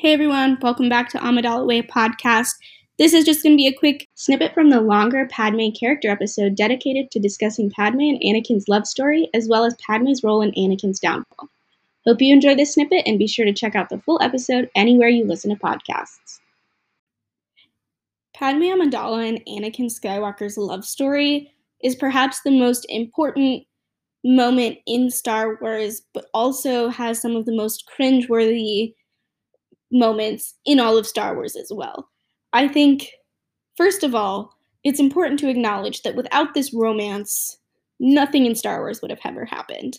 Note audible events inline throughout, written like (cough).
Hey everyone, welcome back to Amidala Way podcast. This is just going to be a quick snippet from the longer Padme character episode dedicated to discussing Padme and Anakin's love story, as well as Padme's role in Anakin's downfall. Hope you enjoy this snippet and be sure to check out the full episode anywhere you listen to podcasts. Padme Amidala and Anakin Skywalker's love story is perhaps the most important moment in Star Wars, but also has some of the most cringeworthy moments in all of Star Wars as well. I think, first of all, it's important to acknowledge that without this romance, nothing in Star Wars would have ever happened.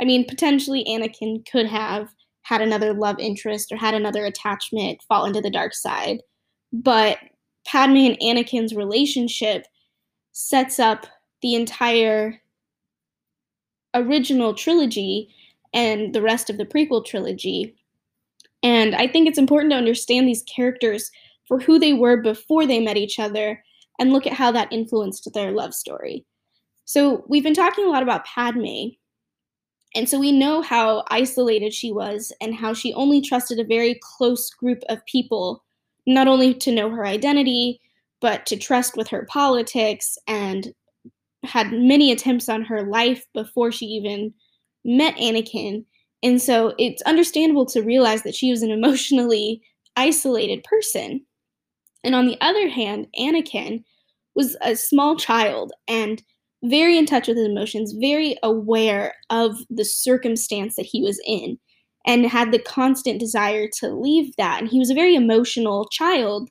I mean, potentially Anakin could have had another love interest or had another attachment fall into the dark side, but Padme and Anakin's relationship sets up the entire original trilogy and the rest of the prequel trilogy and I think it's important to understand these characters for who they were before they met each other and look at how that influenced their love story. So, we've been talking a lot about Padme. And so we know how isolated she was and how she only trusted a very close group of people, not only to know her identity, but to trust with her politics and had many attempts on her life before she even met Anakin and so it's understandable to realize that she was an emotionally isolated person. And on the other hand, Anakin was a small child and very in touch with his emotions, very aware of the circumstance that he was in, and had the constant desire to leave that. And he was a very emotional child,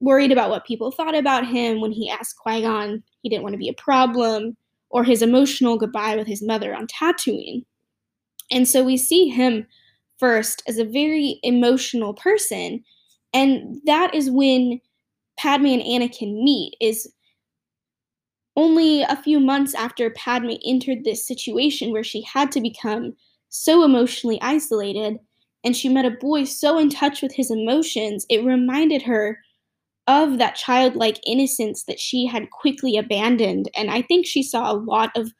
worried about what people thought about him when he asked Qui Gon he didn't want to be a problem, or his emotional goodbye with his mother on Tatooine. And so we see him first as a very emotional person. And that is when Padme and Anakin meet, is only a few months after Padme entered this situation where she had to become so emotionally isolated and she met a boy so in touch with his emotions, it reminded her of that childlike innocence that she had quickly abandoned. And I think she saw a lot of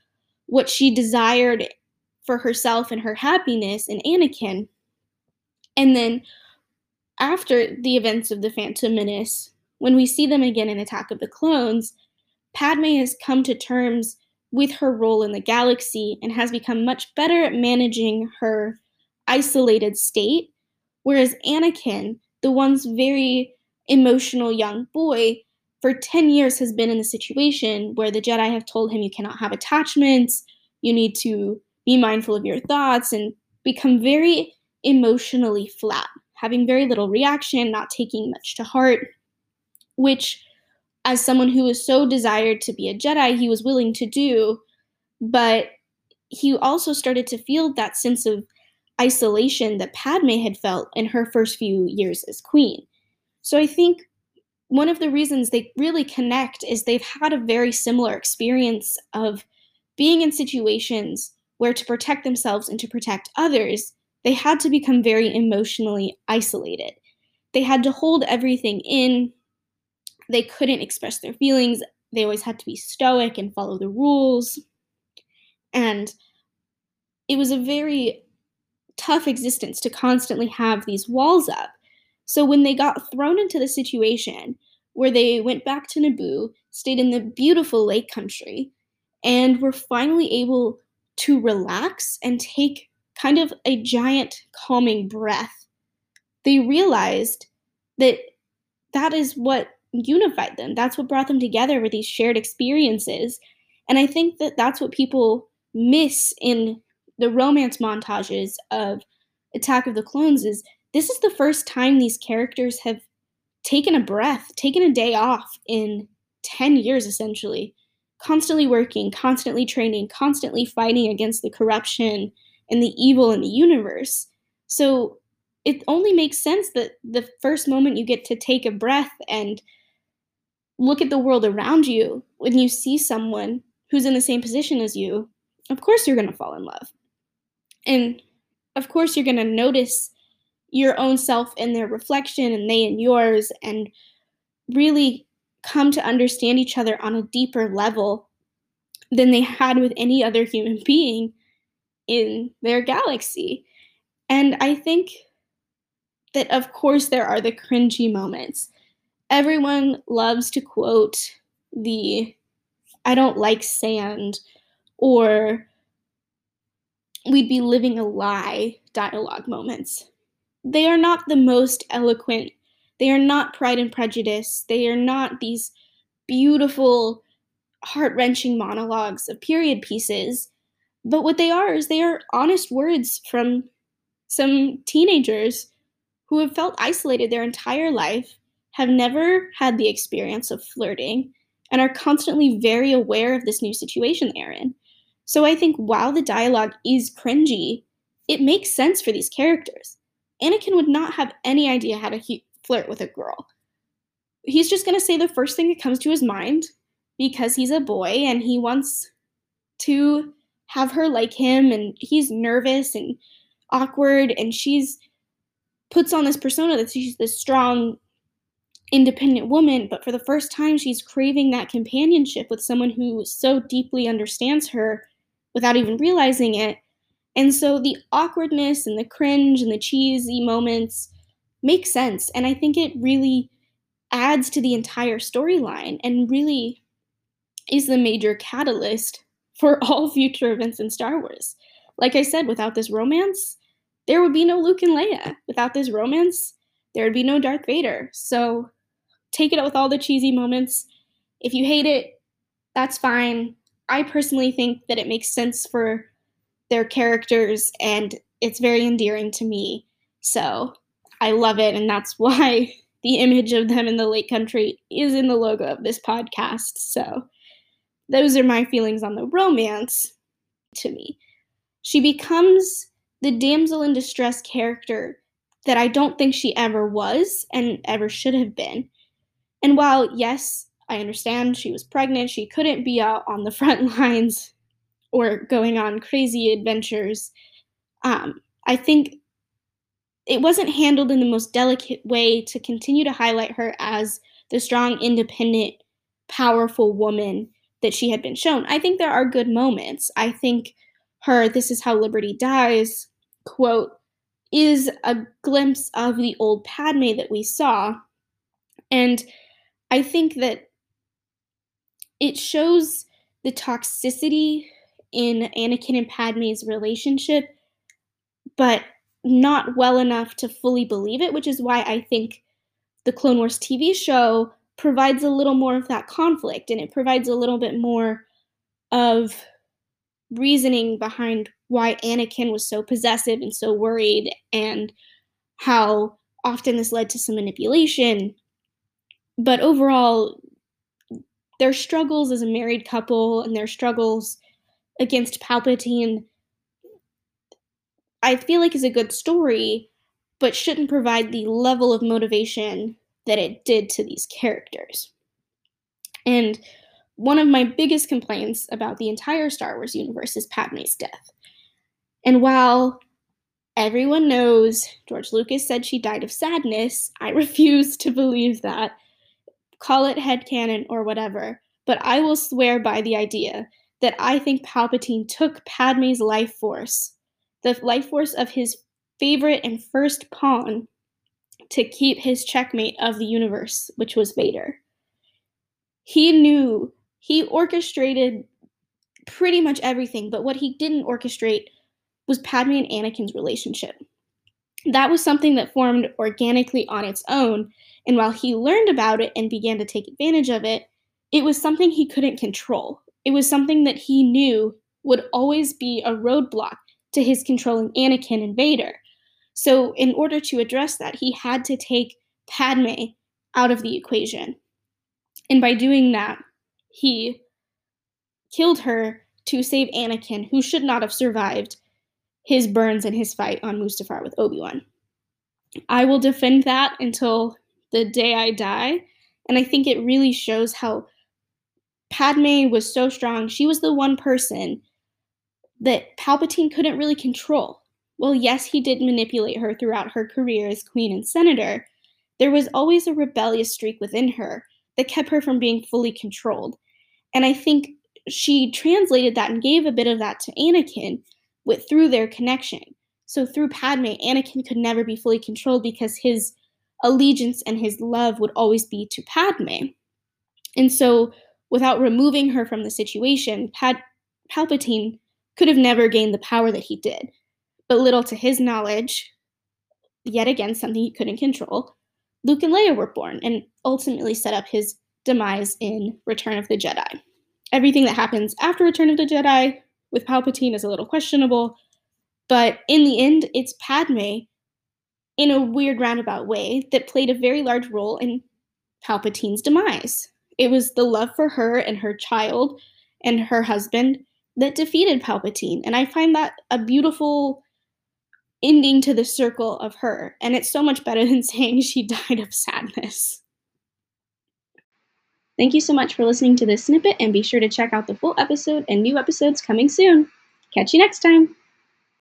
what she desired for herself and her happiness in Anakin. And then after the events of the Phantom Menace, when we see them again in Attack of the Clones, Padme has come to terms with her role in the galaxy and has become much better at managing her isolated state, whereas Anakin, the once very emotional young boy, for 10 years has been in a situation where the Jedi have told him you cannot have attachments, you need to be mindful of your thoughts and become very emotionally flat, having very little reaction, not taking much to heart, which, as someone who was so desired to be a Jedi, he was willing to do. But he also started to feel that sense of isolation that Padme had felt in her first few years as queen. So I think one of the reasons they really connect is they've had a very similar experience of being in situations where to protect themselves and to protect others, they had to become very emotionally isolated. They had to hold everything in. They couldn't express their feelings. They always had to be stoic and follow the rules. And it was a very tough existence to constantly have these walls up. So when they got thrown into the situation where they went back to Naboo, stayed in the beautiful lake country, and were finally able to relax and take kind of a giant calming breath, they realized that that is what unified them. That's what brought them together with these shared experiences. And I think that that's what people miss in the romance montages of Attack of the Clones is this is the first time these characters have taken a breath, taken a day off in 10 years essentially constantly working, constantly training, constantly fighting against the corruption and the evil in the universe. So it only makes sense that the first moment you get to take a breath and look at the world around you, when you see someone who's in the same position as you, of course you're going to fall in love. And of course you're going to notice your own self in their reflection and they in yours and really come to understand each other on a deeper level than they had with any other human (laughs) being in their galaxy. And I think that of course there are the cringy moments. Everyone loves to quote the I don't like sand or we'd be living a lie dialogue moments. They are not the most eloquent. They are not Pride and Prejudice. They are not these beautiful, heart wrenching monologues of period pieces. But what they are is they are honest words from some teenagers who have felt isolated their entire life, have never had the experience of flirting, and are constantly very aware of this new situation they're in. So I think while the dialogue is cringy, it makes sense for these characters. Anakin would not have any idea how to he- flirt with a girl. He's just going to say the first thing that comes to his mind because he's a boy and he wants to have her like him and he's nervous and awkward and she's puts on this persona that she's this strong independent woman but for the first time she's craving that companionship with someone who so deeply understands her without even realizing it and so the awkwardness and the cringe and the cheesy moments make sense and i think it really adds to the entire storyline and really is the major catalyst (laughs) for all future events in star wars like i said without this romance there would be no Luke and Leia. Without this romance, there would be no Darth Vader. So take it out with all the cheesy moments. If you hate it, that's fine. I personally think that it makes sense for their characters and it's very endearing to me. So I love it, and that's (laughs) why the image of them in the lake country is in the logo of this podcast. So those are my feelings on the romance to me. She becomes the damsel in distress character that I don't think she ever was and ever should have been. And while, yes, I understand she was pregnant, she couldn't be out on the (laughs) front lines or going on crazy adventures. Um, I think it wasn't handled in the most delicate way to continue to highlight her as the strong, independent, powerful woman that she had been shown. I think there are good moments. I think her This Is How Liberty Dies quote is a glimpse of the old Padme that we saw. And I think that it shows the toxicity in Anakin and Padme's relationship, but not well enough to fully believe it, which is why I think the Clone Wars TV show provides a little more of that conflict and it provides a little bit more of reasoning behind why Anakin was so possessive and so worried, and how often this led to some manipulation. But overall, their struggles as a married couple and their struggles against Palpatine, I feel like is a good story, but shouldn't provide the level of motivation that it did to these characters. And one of my biggest complaints about the entire Star Wars universe is Padme's death. And while everyone knows George Lucas said she died of sadness, I (laughs) refuse to believe that. Call it headcanon or whatever, but I will swear by the idea that I think Palpatine took Padme's life force, the life force of his favorite and first pawn, to keep his checkmate of the universe, which was Vader. He knew he orchestrated pretty much everything, but what he didn't orchestrate was Padme and Anakin's relationship. That was something that formed organically on its own, and while he learned about it and began to take advantage of it, it was something he couldn't control. It was something that he knew would always be a roadblock to his controlling Anakin and Vader. So, in order to address that, he had to take Padme out of the equation. And by doing that, he killed her to save Anakin, who should not have survived his burns and his fight on Mustafar with Obi-Wan. I will defend that until the day I die, and I think it really shows how Padme was so strong. She was the one person that Palpatine couldn't really control. Well, yes, he did manipulate her throughout her career as queen and senator. There was always a rebellious streak within her that kept her from being fully controlled. And I think she translated that and gave a bit of that to Anakin with through their connection. So through Padme, Anakin could never be fully controlled because his allegiance and his love would always be to Padme. And so without removing her from the situation, Pad- Palpatine could have never gained the power that he did. But little to his knowledge, yet again something he couldn't control, Luke and Leia were born and ultimately set up his demise in Return of the Jedi. Everything that happens after Return of the Jedi with Palpatine is a little questionable, but in the end, it's Padme, in a weird roundabout way, that played a very large role in Palpatine's demise. It was the love for her and her child and her husband that defeated Palpatine. And I find that a beautiful ending to the circle of her. And it's so much better (laughs) than saying she died of sadness. Thank you so much for listening to this snippet, and be sure to check out the full episode and new episodes coming soon. Catch you next time.